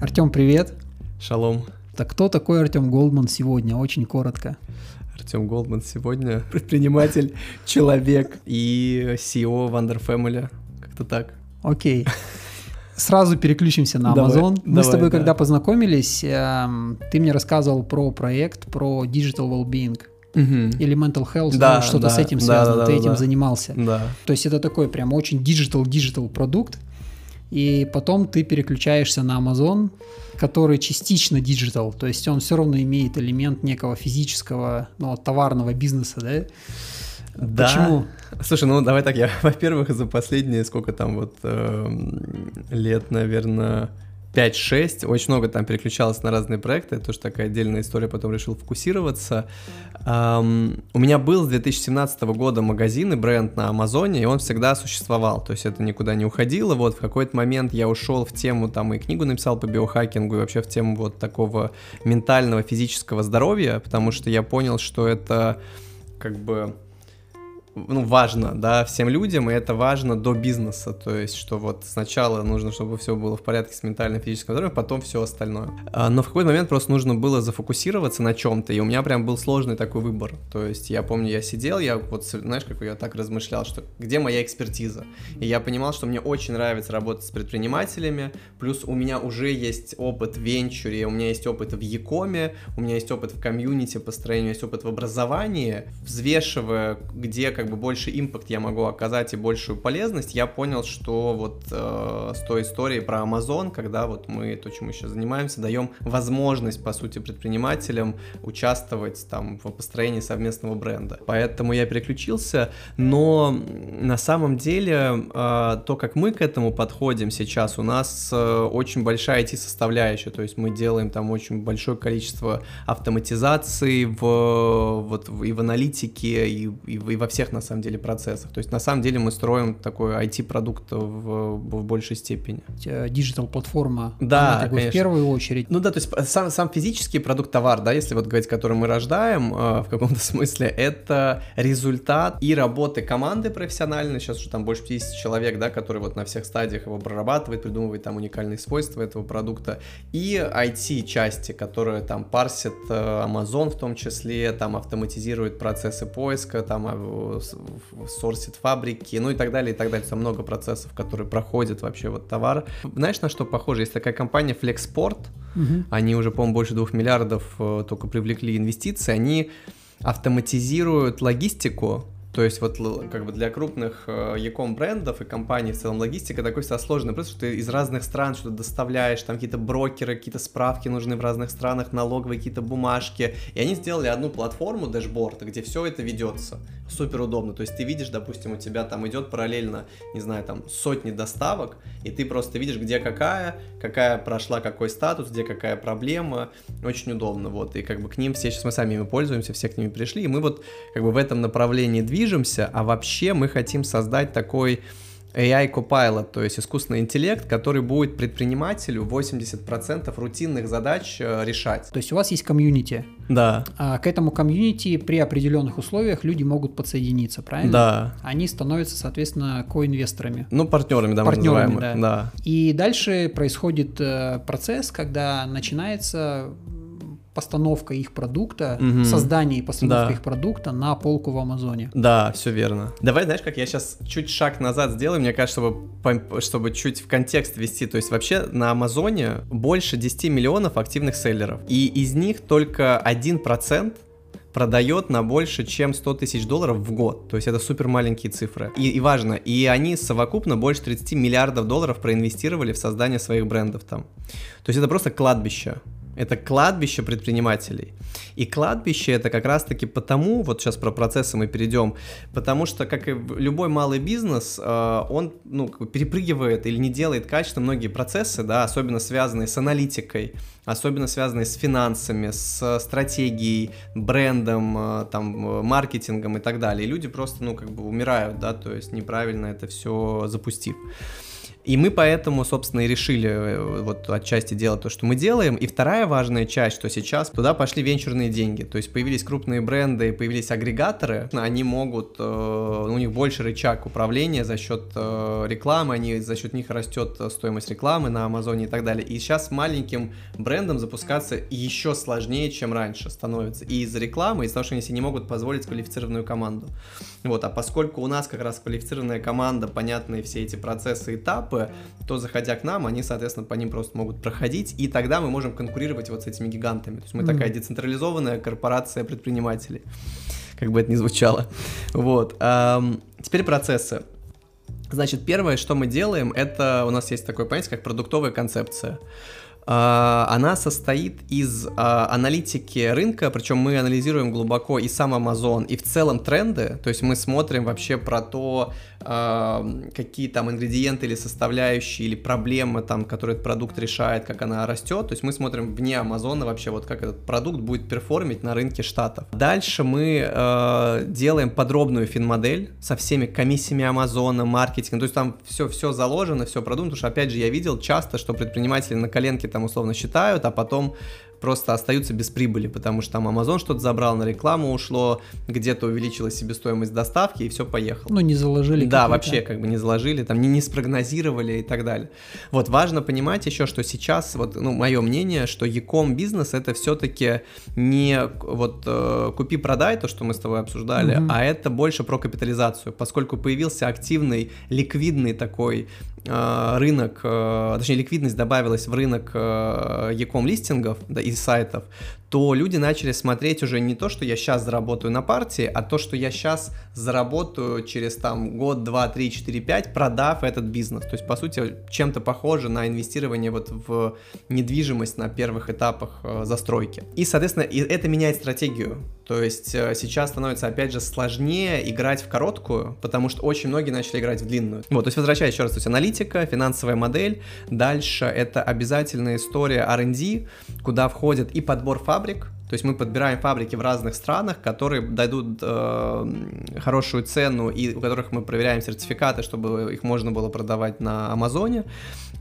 Артем, привет. Шалом. Так кто такой Артем Голдман сегодня? Очень коротко. Артем Голдман сегодня предприниматель, человек и CEO Wonder Family. Как-то так. Окей. Сразу переключимся на Давай, Amazon. Мы давай, с тобой, да. когда познакомились, эм, ты мне рассказывал про проект, про digital well-being или mental health, Да, ну, что-то да, с этим да, связано. да, ты да, этим да. занимался. Да. То есть это такой прям очень digital-digital продукт. И потом ты переключаешься на Amazon, который частично digital, то есть он все равно имеет элемент некого физического, ну, товарного бизнеса, да? Да. Почему? Слушай, ну давай так, я, во-первых, за последние, сколько там вот эм, лет, наверное, 5-6, очень много там переключалось на разные проекты, это тоже такая отдельная история, потом решил фокусироваться. Ам, у меня был с 2017 года магазин и бренд на Амазоне, и он всегда существовал, то есть это никуда не уходило, вот в какой-то момент я ушел в тему, там и книгу написал по биохакингу, и вообще в тему вот такого ментального, физического здоровья, потому что я понял, что это как бы ну, важно, да, всем людям, и это важно до бизнеса, то есть, что вот сначала нужно, чтобы все было в порядке с ментальным, физическим здоровьем, потом все остальное. А, Но в какой-то момент просто нужно было зафокусироваться на чем-то, и у меня прям был сложный такой выбор, то есть, я помню, я сидел, я вот, знаешь, как я так размышлял, что где моя экспертиза, и я понимал, что мне очень нравится работать с предпринимателями, плюс у меня уже есть опыт в венчуре, у меня есть опыт в Якоме, у меня есть опыт в комьюнити построению, есть опыт в образовании, взвешивая, где как бы больше импакт я могу оказать и большую полезность, я понял, что вот э, с той историей про Amazon, когда вот мы, то, чем мы сейчас занимаемся, даем возможность, по сути, предпринимателям участвовать там в построении совместного бренда. Поэтому я переключился, но на самом деле э, то, как мы к этому подходим сейчас, у нас э, очень большая IT-составляющая, то есть мы делаем там очень большое количество автоматизации в, вот, и в аналитике, и, и и во всех, на самом деле, процессах. То есть, на самом деле, мы строим такой IT-продукт в, в большей степени. Диджитал-платформа, Да, она бы в конечно. первую очередь. Ну да, то есть сам, сам физический продукт товар, да, если вот говорить, который мы рождаем, э, в каком-то смысле, это результат и работы команды профессиональной, сейчас уже там больше 50 человек, да, которые вот на всех стадиях его прорабатывает, придумывает там уникальные свойства этого продукта, и IT-части, которые там парсят э, Amazon в том числе, там автоматизирует процессы поиска, там э, в- сорсит фабрики, ну и так далее, и так далее. Там много процессов, которые проходят вообще вот товар. Знаешь, на что похоже? Есть такая компания Flexport, Мгм. они уже, по-моему, больше двух миллиардов э, только привлекли инвестиции. Они автоматизируют логистику. То есть вот как бы для крупных э, e-com брендов и компаний в целом логистика такой всегда сложный процесс, что ты из разных стран что-то доставляешь, там какие-то брокеры, какие-то справки нужны в разных странах, налоговые какие-то бумажки. И они сделали одну платформу, дэшборд, где все это ведется. Супер удобно. То есть ты видишь, допустим, у тебя там идет параллельно, не знаю, там сотни доставок, и ты просто видишь, где какая, какая прошла какой статус, где какая проблема. Очень удобно. Вот. И как бы к ним все, сейчас мы сами ими пользуемся, все к ним пришли, и мы вот как бы в этом направлении движемся, а вообще мы хотим создать такой AI Copilot, то есть искусственный интеллект, который будет предпринимателю 80% рутинных задач э, решать. То есть у вас есть комьюнити. Да, А к этому комьюнити при определенных условиях люди могут подсоединиться, правильно? да. Они становятся, соответственно, коинвесторами. Ну, партнерами, да, мы Партнерами, называем их, да. И дальше происходит э, процесс, когда начинается постановка их продукта, Мгм. создание и постановка Да. их продукта на полку в Амазоне. Да, все верно. Давай, знаешь, как я сейчас чуть шаг назад сделаю, мне кажется, чтобы, чтобы чуть в контекст ввести. То есть вообще на Амазоне больше 10 миллионов активных селлеров, и из них только 1% продает на больше, чем 100 тысяч долларов в год. То есть это супер маленькие цифры. И, и важно, и они совокупно больше 30 миллиардов долларов проинвестировали в создание своих брендов там. То есть это просто кладбище. Это кладбище предпринимателей. И кладбище это как раз-таки потому, вот сейчас про процессы мы перейдем, потому что, как и любой малый бизнес, э, он ну, перепрыгивает или не делает качественно многие процессы, да, особенно связанные с аналитикой, особенно связанные с финансами, с стратегией, брендом, э, там, э, маркетингом и так далее. И люди просто, ну, как бы умирают, да, то есть неправильно это все запустив. И мы поэтому, собственно, и решили э, вот отчасти делать то, что мы делаем. И вторая важная часть, что сейчас туда пошли венчурные деньги. То есть появились крупные бренды, появились агрегаторы. Они могут, э, у них больше рычаг управления за счет э, рекламы, они, за счет них растет стоимость рекламы на Амазоне и так далее. И сейчас маленьким брендом запускаться еще сложнее, чем раньше становится. И из-за рекламы, из-за того, что они себе не могут позволить квалифицированную команду. Вот, а поскольку у нас как раз квалифицированная команда, понятные все эти процессы, этапы, то заходя к нам, они, соответственно, по ним просто могут проходить, и тогда мы можем конкурировать вот с этими гигантами. То есть мы mm-hmm. такая децентрализованная корпорация предпринимателей, как бы это ни звучало. Вот. Теперь процессы. Значит, первое, что мы делаем, это у нас есть такое понятие, как продуктовая концепция. А, она состоит из а, аналитики рынка, причем мы анализируем глубоко и сам Amazon, и в целом тренды, то есть мы смотрим вообще про то, а, какие там ингредиенты или составляющие, или проблемы там, которые этот продукт решает, как она растет, то есть мы смотрим вне Амазона вообще, вот как этот продукт будет перформить на рынке штатов. Дальше мы делаем подробную финмодель со всеми комиссиями Амазона, маркетингом, то есть там все, все заложено, все продумано, потому что, опять же, я видел часто, что предприниматели на коленке там там условно считают, а потом просто остаются без прибыли, потому что там Amazon что-то забрал, на рекламу ушло, где-то увеличилась себестоимость доставки, и все поехало. Ну, не заложили. Да, вообще как бы не заложили, там не, не спрогнозировали и так далее. Вот, важно понимать еще, что сейчас, вот, ну, мое мнение, что e-com бизнес это все-таки не вот э, купи-продай, то, что мы с тобой обсуждали, угу. а это больше про капитализацию, поскольку появился активный, ликвидный такой э, рынок, э, точнее, ликвидность добавилась в рынок э, e-com листингов, да, из сайтов, то люди начали смотреть уже не то, что я сейчас заработаю на партии, а то, что я сейчас заработаю через там год, два, три, четыре, пять, продав этот бизнес. То есть, по сути, чем-то похоже на инвестирование вот в недвижимость на первых этапах э, застройки. И, соответственно, и это меняет стратегию. То есть э, сейчас становится, опять же, сложнее играть в короткую, потому что очень многие начали играть в длинную. Вот, то есть, возвращаясь еще раз, то есть аналитика, финансовая модель, дальше это обязательная история R&D, куда входит и подбор фабрик, то есть мы подбираем фабрики в разных странах, которые дадут э, хорошую цену и у которых мы проверяем сертификаты, чтобы их можно было продавать на Амазоне.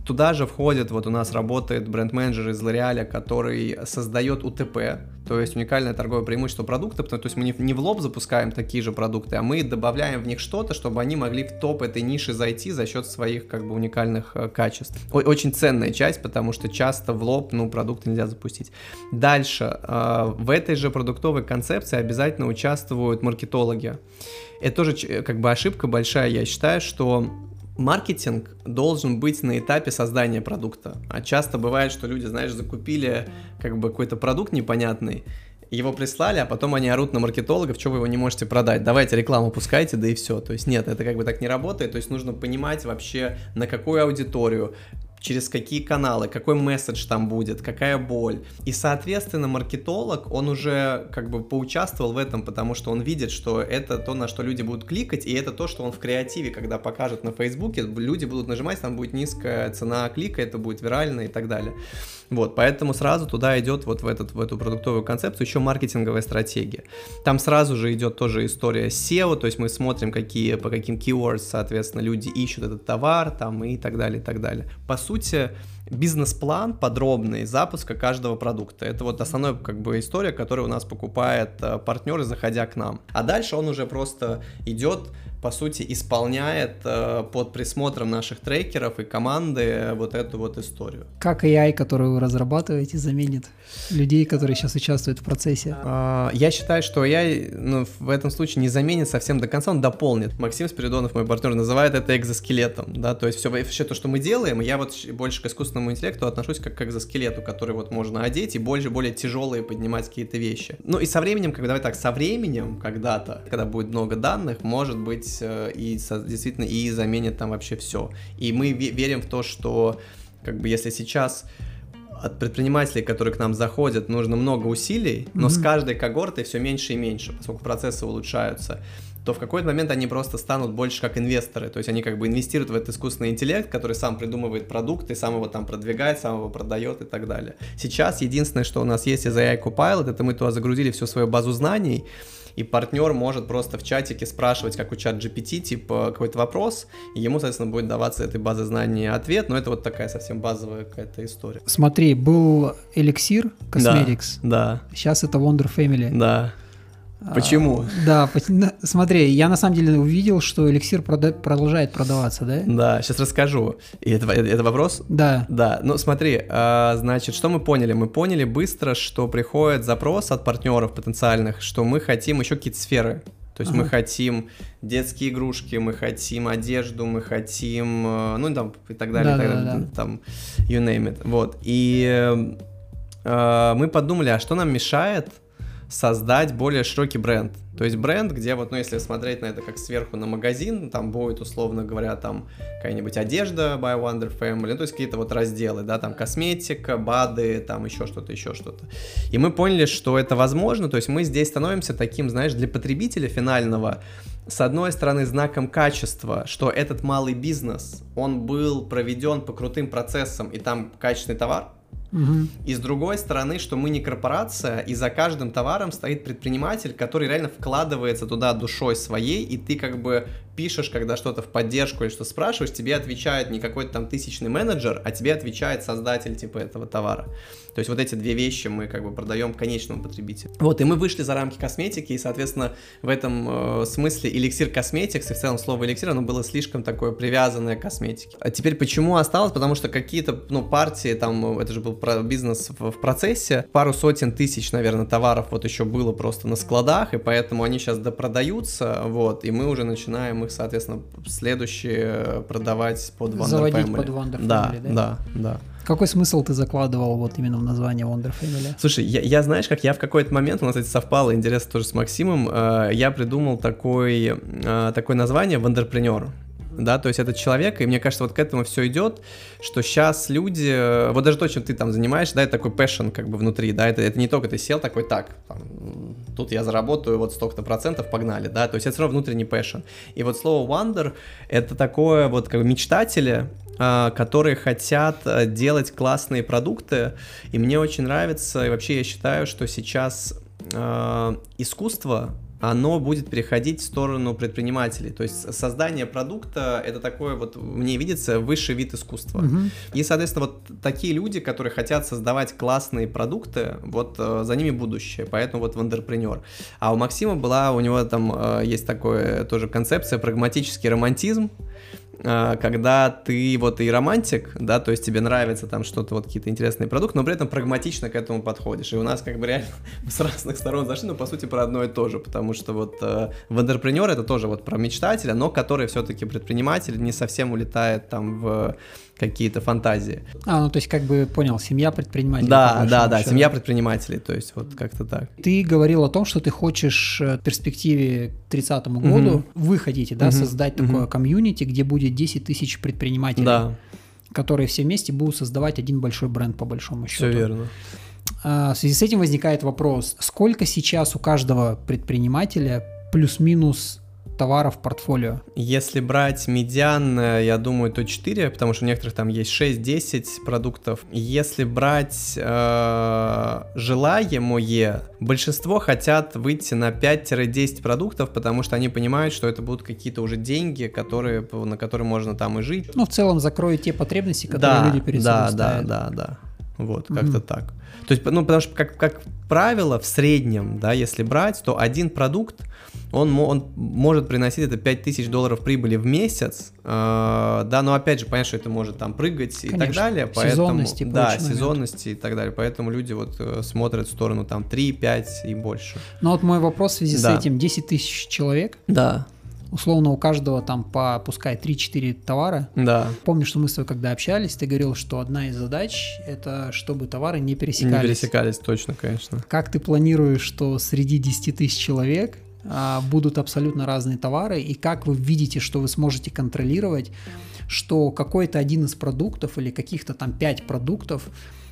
Туда же входит, вот у нас работает бренд-менеджер из L'Oreal, который создает УТП, то есть уникальное торговое преимущество продукта, то есть мы не, не в лоб запускаем такие же продукты, а мы добавляем в них что-то, чтобы они могли в топ этой ниши зайти за счет своих как бы уникальных э, качеств. О- очень ценная часть, потому что часто в лоб, ну, продукты нельзя запустить. Дальше, э, в этой же продуктовой концепции обязательно участвуют маркетологи. Это тоже как бы ошибка большая, я считаю, что маркетинг должен быть на этапе создания продукта. А часто бывает, что люди, знаешь, закупили как бы какой-то продукт непонятный, его прислали, а потом они орут на маркетологов, что вы его не можете продать, давайте рекламу пускайте, да и все. То есть нет, это как бы так не работает, то есть нужно понимать вообще, на какую аудиторию, через какие каналы, какой месседж там будет, какая боль. И, соответственно, маркетолог, он уже как бы поучаствовал в этом, потому что он видит, что это то, на что люди будут кликать, и это то, что он в креативе, когда покажет на Фейсбуке, люди будут нажимать, там будет низкая цена клика, это будет вирально и так далее. Вот, поэтому сразу туда идет вот в, этот, в эту продуктовую концепцию еще маркетинговая стратегия. Там сразу же идет тоже история SEO, то есть мы смотрим, какие, по каким keywords, соответственно, люди ищут этот товар, там и так далее, и так далее. По сути, бизнес-план подробный запуска каждого продукта. Это вот основная как бы история, которую у нас покупает э, партнер, заходя к нам. А дальше он уже просто идет по сути, исполняет э, под присмотром наших трекеров и команды вот эту вот историю. Как AI, которую вы разрабатываете, заменит людей, которые сейчас участвуют в процессе? А, я считаю, что AI ну, в этом случае не заменит совсем до конца, он дополнит. Максим Спиридонов, мой партнер, называет это экзоскелетом, да, то есть все, все то, что мы делаем, я вот больше к искусственному интеллекту отношусь как к экзоскелету, который вот можно одеть и больше, более тяжелые поднимать какие-то вещи. Ну и со временем, как давай так, со временем когда-то, когда будет много данных, может быть быть э, и действительно и заменит там вообще все. И мы верим в то, что как бы если сейчас от предпринимателей, которые к нам заходят, нужно много усилий, но mm-hmm. с каждой когортой все меньше и меньше, поскольку процессы улучшаются то в какой-то момент они просто станут больше как инвесторы, то есть они как бы инвестируют в этот искусственный интеллект, который сам придумывает продукты, сам его там продвигает, сам его продает и так далее. Сейчас единственное, что у нас есть из AI Copilot, это мы туда загрузили всю свою базу знаний, и партнер может просто в чатике спрашивать, как у чат GPT, типа какой-то вопрос, и ему, соответственно, будет даваться этой базы знаний ответ, но это вот такая совсем базовая какая-то история. Смотри, был эликсир Cosmetics. Да. Сейчас это Wonder Family. Да. Почему? А, да, смотри, я на самом деле увидел, что эликсир прода- продолжает продаваться, да? Да, сейчас расскажу. И это, это вопрос? Да. Да, ну смотри, а, значит, что мы поняли? Мы поняли быстро, что приходит запрос от партнеров потенциальных, что мы хотим еще какие-то сферы. То есть ага. мы хотим детские игрушки, мы хотим одежду, мы хотим, э, ну там и так далее, да, и так далее, да, там you name it. Вот. И э, мы подумали, а что нам мешает создать более широкий бренд. То есть бренд, где вот, ну, если смотреть на это как сверху на магазин, там будет, условно говоря, там какая-нибудь одежда by Wonder Family, ну, то есть какие-то вот разделы, да, там косметика, БАДы, там еще что-то, еще что-то. И мы поняли, что это возможно, то есть мы здесь становимся таким, знаешь, для потребителя финального, с одной стороны, знаком качества, что этот малый бизнес, он был проведен по крутым процессам, и там качественный товар, Угу. И с другой стороны, что мы не корпорация, и за каждым товаром стоит предприниматель, который реально вкладывается туда душой своей, и ты как бы пишешь, когда что-то в поддержку или что спрашиваешь, тебе отвечает не какой-то там тысячный менеджер, а тебе отвечает создатель типа этого товара. То есть вот эти две вещи мы как бы продаем конечному потребителю. Вот, и мы вышли за рамки косметики, и, соответственно, в этом э, смысле эликсир косметикс, и в целом слово эликсир, оно было слишком такое привязанное к косметике. А теперь почему осталось? Потому что какие-то, ну, партии, там, это же был про бизнес в, в процессе, пару сотен тысяч, наверное, товаров вот еще было просто на складах, и поэтому они сейчас допродаются, вот, и мы уже начинаем их, соответственно, следующие продавать под Wonder Заводить Family. под Wonder Family, да? Да, да, да. Какой смысл ты закладывал вот именно в название Wonder Family? Слушай, я, я знаешь, как я в какой-то момент, у нас, кстати, совпало, интересно тоже с Максимом, э, я придумал такой, э, такое название Wonderpreneur да, то есть этот человек, и мне кажется, вот к этому все идет, что сейчас люди, э, вот даже то, чем ты там занимаешься, да, это такой passion как бы внутри, да, это, это не только ты сел такой, так, там, тут я заработаю вот столько-то процентов, погнали, да, то есть это все равно внутренний passion. И вот слово wonder, это такое вот как бы мечтатели, а, которые хотят э, делать классные продукты, и мне очень нравится, и вообще я считаю, что сейчас э, искусство оно будет переходить в сторону предпринимателей. То есть создание продукта это такое вот, мне видится, высший вид искусства. Угу. И, соответственно, вот такие люди, которые хотят создавать классные продукты, вот э, за ними будущее. Поэтому вот вендерпренер. А у Максима была, у него там э, есть такое тоже концепция прагматический романтизм. А, когда ты вот и романтик, да, то есть тебе нравится там что-то, вот какие-то интересные продукты, но при этом прагматично к этому подходишь. И у нас как бы реально с разных сторон зашли, но по сути про одно и то же, потому что вот э, вендерпренер это тоже вот про мечтателя, но который все-таки предприниматель, не совсем улетает там в какие-то фантазии. А, ну то есть как бы понял, семья предпринимателей. Да, да, да, семья предпринимателей, то есть вот как-то так. Ты говорил о том, что ты хочешь э, в перспективе к 30 году, угу. вы хотите, да, угу. создать угу. такое комьюнити, где будет 10 тысяч предпринимателей. Да. Которые все вместе будут создавать один большой бренд по большому счету. Все верно. А, в связи с этим возникает вопрос, сколько сейчас у каждого предпринимателя плюс-минус товаров в портфолио? Если брать медиан, э, я думаю, то 4, потому что у некоторых там есть 6-10 продуктов. Если брать э, желаемое, большинство хотят выйти на 5-10 продуктов, потому что они понимают, что это будут какие-то уже деньги, которые, на которые можно там и жить. Ну, в целом закроют те потребности, которые да, люди перед да, собой да, ставят. Да, да, да. Вот, как-то mm-hmm. так. То есть, ну, потому что, как, как правило, в среднем, да, если брать, то один продукт, он, он может приносить это 5000 долларов прибыли в месяц, э, да, но опять же, понятно, что это может там прыгать Конечно. и так далее, поэтому, сезонности, да, сезонности и так далее, поэтому люди вот э, смотрят в сторону там 3, 5 и больше. Ну вот мой вопрос в связи да. с этим, 10 тысяч человек? Да условно у каждого там по, пускай 3-4 товара. Да. Помню, что мы с тобой когда общались, ты говорил, что одна из задач это чтобы товары не пересекались. Не пересекались, точно, конечно. Как ты планируешь, что среди 10 тысяч человек а, будут абсолютно разные товары, и как вы видите, что вы сможете контролировать, что какой-то один из продуктов или каких-то там 5 продуктов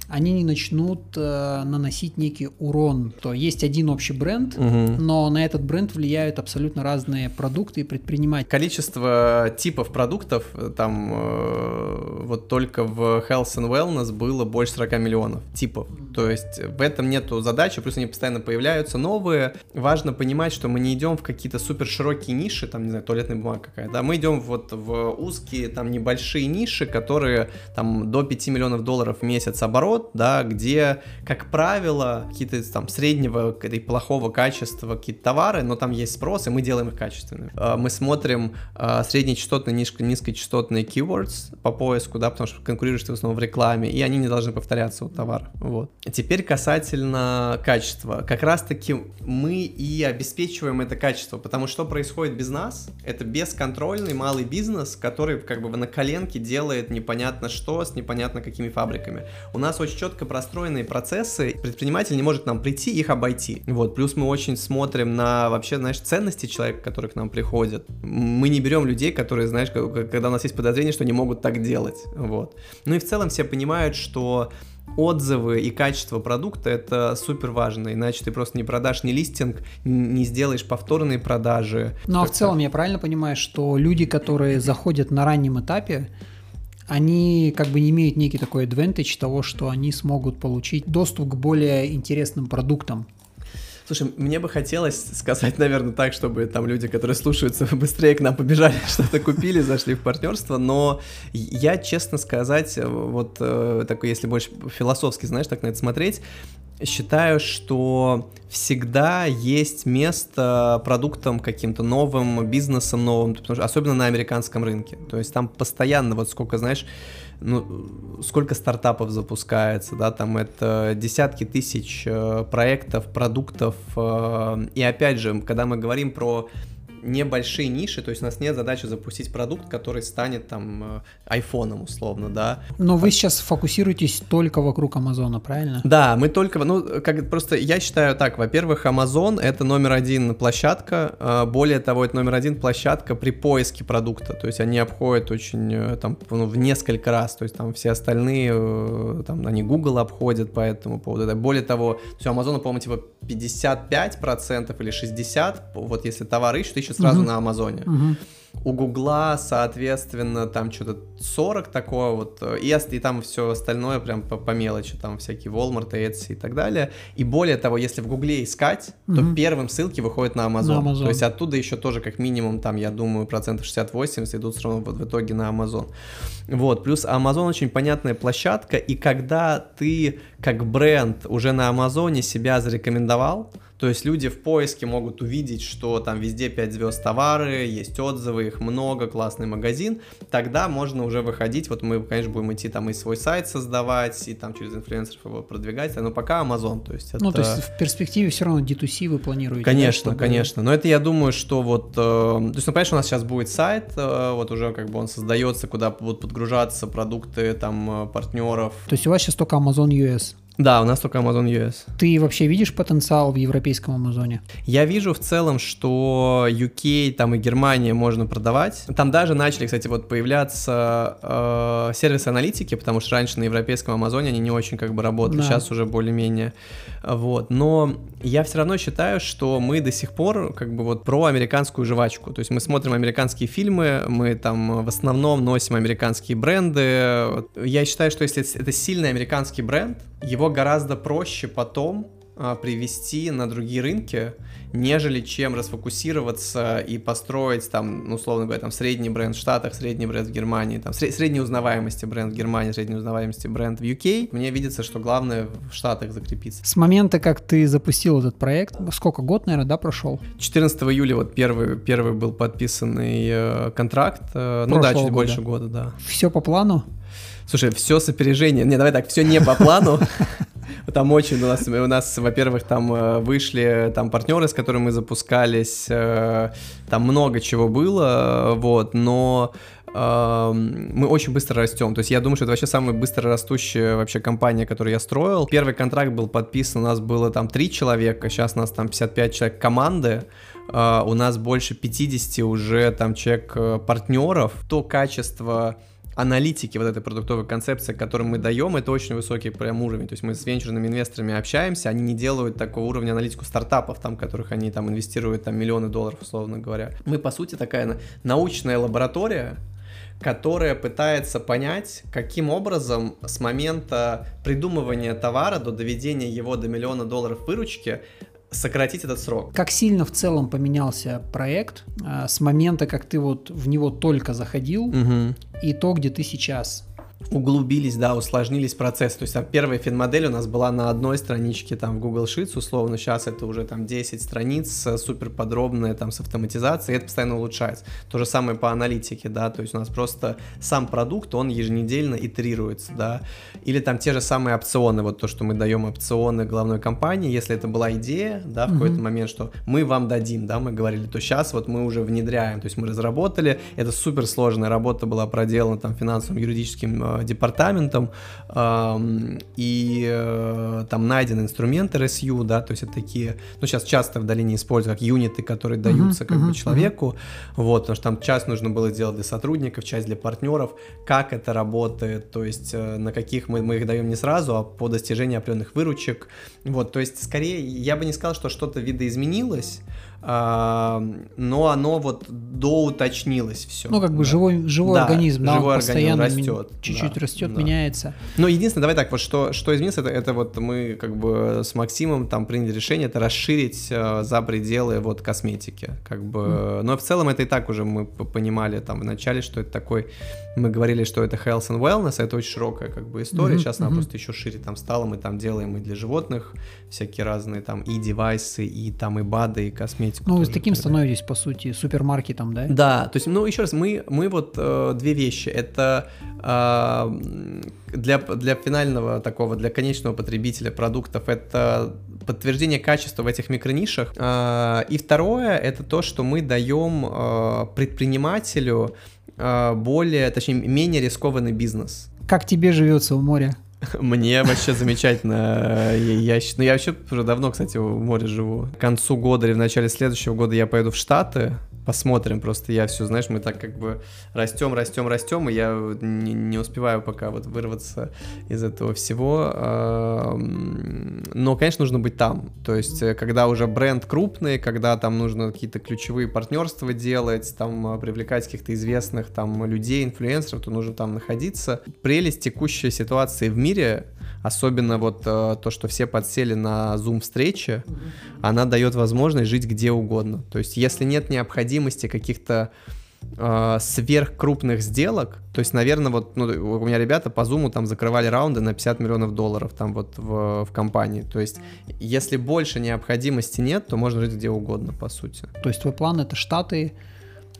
они не начнут э, наносить некий урон. То есть один общий бренд, Мгм. но на этот бренд влияют абсолютно разные продукты и предприниматели. Количество типов продуктов э, там э, вот только в Health and Wellness было больше 40 миллионов типов. То есть в этом нету задачи, плюс они постоянно появляются новые. Важно понимать, что мы не идем в какие-то супер широкие ниши, там, не знаю, туалетная бумага какая, да, мы идем вот в узкие, там, небольшие ниши, которые там до 5 миллионов долларов в месяц оборот, да, где, как правило, какие-то там среднего и плохого качества какие-то товары, но там есть спрос, и мы делаем их качественными. Э, Мы смотрим э, среднечастотные, низко- низкочастотные keywords по поиску, да, потому что конкурируешь ты в основном в рекламе, и они не должны повторяться у товара. Вот. Теперь касательно качества. Как раз-таки мы и обеспечиваем это качество, потому что происходит без нас? Это бесконтрольный малый бизнес, который как бы на коленке делает непонятно что с непонятно какими фабриками. У нас очень четко простроенные процессы, предприниматель не может нам прийти и их обойти. Вот, плюс мы очень смотрим на вообще, знаешь, ценности человека, который к нам приходит. Мы не берем людей, которые, знаешь, когда у нас есть подозрение, что не могут так делать. Вот. Ну и в целом все понимают, что отзывы и качество продукта это супер важно, иначе ты просто не продашь ни листинг, не сделаешь повторные продажи. Ну а в целом я правильно понимаю, что люди, которые заходят на раннем этапе, они как бы не имеют некий такой advantage того, что они смогут получить доступ к более интересным продуктам. Слушай, мне бы хотелось сказать, наверное, так, чтобы там люди, которые слушаются, быстрее к нам побежали, что-то купили, зашли в партнерство, но я, честно сказать, вот э, такой, если больше философски, знаешь, так на это смотреть, считаю, что всегда есть место продуктам каким-то новым, бизнесом новым, потому что, особенно на американском рынке. То есть там постоянно, вот сколько, знаешь, ну, сколько стартапов запускается, да, там это десятки тысяч э, проектов, продуктов, э, и опять же, когда мы говорим про небольшие ниши, то есть у нас нет задачи запустить продукт, который станет там э, айфоном условно, да. Но вы сейчас фокусируетесь только вокруг Амазона, правильно? Да, мы только, ну, как просто я считаю так, во-первых, Amazon это номер один площадка, э, более того, это номер один площадка при поиске продукта, то есть они обходят очень, э, там, ну, в несколько раз, то есть там все остальные, там, они Google обходят по этому поводу, Да, более того, все, Amazon, по-моему, типа 55% или 60%, вот если товар ищут, ищут сразу Мгм. на Амазоне. Мгм. У Гугла, соответственно, там что-то 40 такое вот, э, и, там все остальное прям по, по мелочи, там всякие Walmart, Etsy и так далее. И более того, если в Гугле искать, то Мгм. первым ссылки выходят на Amazon. На Amazon. То есть оттуда еще тоже как минимум, там, я думаю, процентов 60-80 идут все равно в, в итоге на Amazon. Вот, плюс Amazon очень понятная площадка, и когда ты как бренд уже на Амазоне себя зарекомендовал, то есть люди в поиске могут увидеть, что там везде 5 звезд товары, есть отзывы, их много, классный магазин, тогда можно уже выходить, вот мы, конечно, будем идти там и свой сайт создавать, и там через инфлюенсеров его продвигать, но пока Amazon, то есть это... Ну, то есть в перспективе все равно D2C вы планируете. да, Конечно, чтобы- конечно. Но это я думаю, что вот... э, то есть, ну, понимаешь, у нас сейчас будет сайт, э, вот уже как бы он создается, куда будут подгружаться продукты там э, партнеров. То есть у вас сейчас только Amazon US. Да, у нас только Amazon US. Ты вообще видишь потенциал в европейском Амазоне? Я вижу в целом, что UK там и Германия можно продавать. Там даже начали, кстати, вот появляться э, сервисы аналитики, потому что раньше на европейском Амазоне они не очень как бы работали, Да. сейчас уже более-менее. Вот. Но я все равно считаю, что мы до сих пор как бы вот про американскую жвачку. То есть мы смотрим американские фильмы, мы там в основном носим американские бренды. Я считаю, что если это сильный американский бренд, его гораздо проще потом а, привести на другие рынки, нежели чем расфокусироваться и построить там, ну, условно говоря, там средний бренд в Штатах, средний бренд в Германии, там сре- средней узнаваемости бренд в Германии, средней узнаваемости бренд в UK. Мне видится, что главное в Штатах закрепиться. С момента, как ты запустил этот проект, сколько, год, наверное, да, прошел? 14 июля вот первый, первый был подписанный э, контракт, э, ну да, Прошлого чуть года. больше года, да. Все по плану? Слушай, все с опережением. Не, давай так, все не по плану. Там очень у нас, у нас, во-первых, там э, вышли там партнеры, с которыми мы запускались, э, там много чего было, э, вот, но эм, мы очень быстро растем. То есть я думаю, что это вообще самая быстро растущая вообще компания, которую я строил. Первый контракт был подписан, у нас было там 3 человека, сейчас у нас там 55 человек команды. У нас больше 50 уже там человек э, партнеров. То качество аналитики вот этой продуктовой концепции, которую мы даем, это очень высокий прям уровень. То есть мы с венчурными инвесторами общаемся, они не делают такого уровня аналитику стартапов, там, которых они там инвестируют там миллионы долларов, условно говоря. Мы, по сути, такая научная лаборатория, которая пытается понять, каким образом с момента придумывания товара до доведения его до миллиона долларов выручки сократить этот срок. Как сильно в целом поменялся проект а, с момента, как ты вот в него только заходил, угу. и то, где ты сейчас? Углубились, да, усложнились процессы. То есть там первая фин-модель у нас была на одной страничке там в Google Sheets, условно, сейчас это уже там 10 страниц, супер подробная там с автоматизацией, это постоянно улучшается. То же самое по аналитике, да, то есть у нас просто сам продукт, он еженедельно итерируется, да, или там те же самые опционы, вот то, что мы даем опционы главной компании, если это была идея, да, в mm-hmm. какой-то момент, что мы вам дадим, да, мы говорили, то сейчас вот мы уже внедряем, то есть мы разработали, это супер сложная работа была проделана там финансовым, юридическим Э, департаментом, и э, там найдены инструменты RSU, да, то есть это такие, ну, сейчас часто в долине используют как юниты, которые даются как бы человеку, вот, потому что там часть нужно было сделать для сотрудников, часть для партнеров, как это работает, то есть э, на каких мы, мы их даем не сразу, а по достижению определенных выручек, вот, то есть скорее я бы не сказал, что что-то видоизменилось, но оно вот доуточнилось все. Ну, как бы да. живой, живой да, организм, да, живой постоянно растет. Чуть-чуть да, растет, да. меняется. Ну, единственное, давай так, вот что, что изменилось, это, это вот мы как бы с Максимом там приняли решение, это расширить э, за пределы вот косметики, как бы, mm. но в целом это и так уже мы понимали там в начале, что это такой, мы говорили, что это health and wellness, это очень широкая как бы история, mm-hmm, сейчас mm-hmm. она просто еще шире там стала, мы там делаем и для животных всякие разные там и девайсы, и там и БАДы, и косметика косметику. Ну, вы с таким становитесь, по сути, супермаркетом, да? Да, то есть, ну, еще раз, мы, мы вот э, две вещи. Это э, для, для финального такого, для конечного потребителя продуктов, это подтверждение качества в этих микронишах. Э, и второе, это то, что мы даем э, предпринимателю э, более, точнее, менее рискованный бизнес. Как тебе живется у моря? Мне вообще замечательно. Я, ну, я вообще уже давно, кстати, в море живу. К концу года или в начале следующего года я поеду в Штаты посмотрим. Просто я все, знаешь, мы так как бы растем, растем, растем, и я не, не успеваю пока вот вырваться из этого всего. Но, конечно, нужно быть там. То есть, э, когда уже бренд крупный, когда там нужно какие-то ключевые партнерства делать, там а, привлекать каких-то известных там людей, инфлюенсеров, то нужно там находиться. Прелесть текущей ситуации в мире особенно вот э, то, что все подсели на Zoom встречи, mm-hmm. она дает возможность жить где угодно. То есть, если нет необходимости каких-то э, сверхкрупных сделок, то есть, наверное, вот ну, у меня ребята по Zoom там закрывали раунды на 50 миллионов долларов там вот в, в компании. То есть, если больше необходимости нет, то можно жить где угодно, по сути. То есть, твой план это Штаты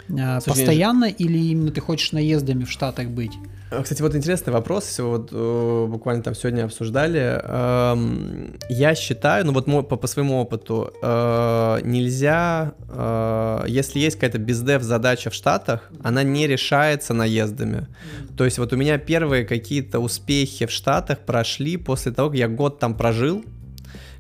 э, постоянно или именно ты хочешь наездами в Штатах быть? А, кстати, вот интересный вопрос, вот э, буквально там сегодня обсуждали. Эм, я считаю, ну вот по, по своему опыту, э, нельзя, э, если есть какая-то бездев задача в Штатах, она не решается наездами. То есть вот у меня первые какие-то успехи в Штатах прошли после того, как я год там прожил,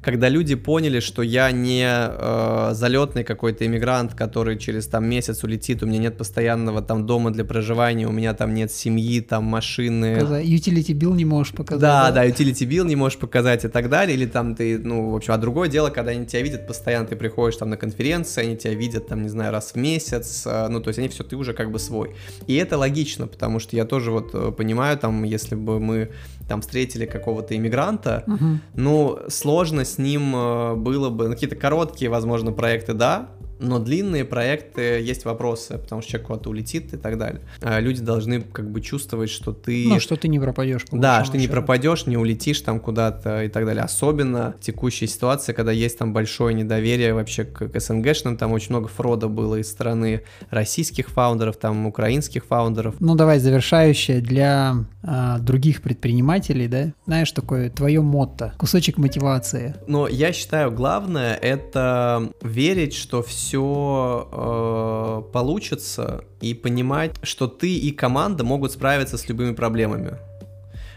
когда люди поняли, что я не э, залетный какой-то иммигрант, который через там месяц улетит, у меня нет постоянного там дома для проживания, у меня там нет семьи, там машины. Utility bill не можешь показать. Да, да, да, utility bill не можешь показать и так далее, или там ты, ну, в общем, а другое дело, когда они тебя видят постоянно, ты приходишь там на конференции, они тебя видят там, не знаю, раз в месяц, э, ну, то есть они все, ты уже как бы свой. И это логично, потому что я тоже вот э, понимаю, там, если бы мы там встретили какого-то иммигранта, угу. ну, сложно с ним э, было бы, ну, какие-то короткие, возможно, проекты, да, но длинные проекты есть вопросы, потому что человек куда-то улетит и так далее. А люди должны как бы чувствовать, что ты... Ну, что ты не пропадешь. Да, что ты не пропадешь, не улетишь там куда-то и так далее. Особенно в текущей ситуации, когда есть там большое недоверие вообще к, к СНГшным, там очень много фрода было из стороны российских фаундеров, там украинских фаундеров. Ну, давай завершающее для а, других предпринимателей, да? Знаешь, такое твое мотто, кусочек мотивации. Но я считаю, главное это верить, что все все э, получится и понимать, что ты и команда могут справиться с любыми проблемами.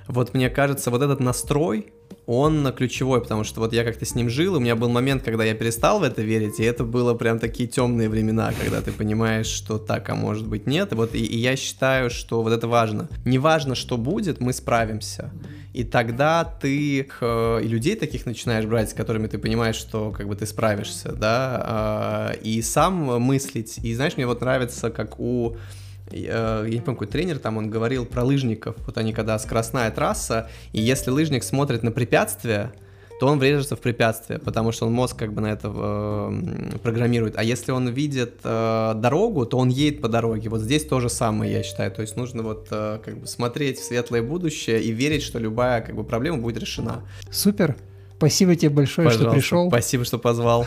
Вот мне кажется, вот этот настрой, он ключевой, потому что вот я как-то с ним жил, у меня был момент, когда я перестал в это верить, и это было прям такие темные времена, когда ты понимаешь, что так, а может быть нет. И вот и, и я считаю, что вот это важно. Не важно, что будет, мы справимся. И тогда ты э, и людей таких начинаешь брать, с которыми ты понимаешь, что как бы ты справишься, да, э, и сам мыслить. И знаешь, мне вот нравится, как у я не помню, какой тренер там, он говорил про лыжников, вот они когда скоростная трасса, и если лыжник смотрит на препятствие, то он врежется в препятствие, потому что он мозг как бы на это э, программирует. А если он видит э, дорогу, то он едет по дороге. Вот здесь то же самое, я считаю. То есть нужно вот э, как бы смотреть в светлое будущее и верить, что любая как бы проблема будет решена. Супер. Спасибо тебе большое, Пожалуйста. что пришел. Спасибо, что позвал.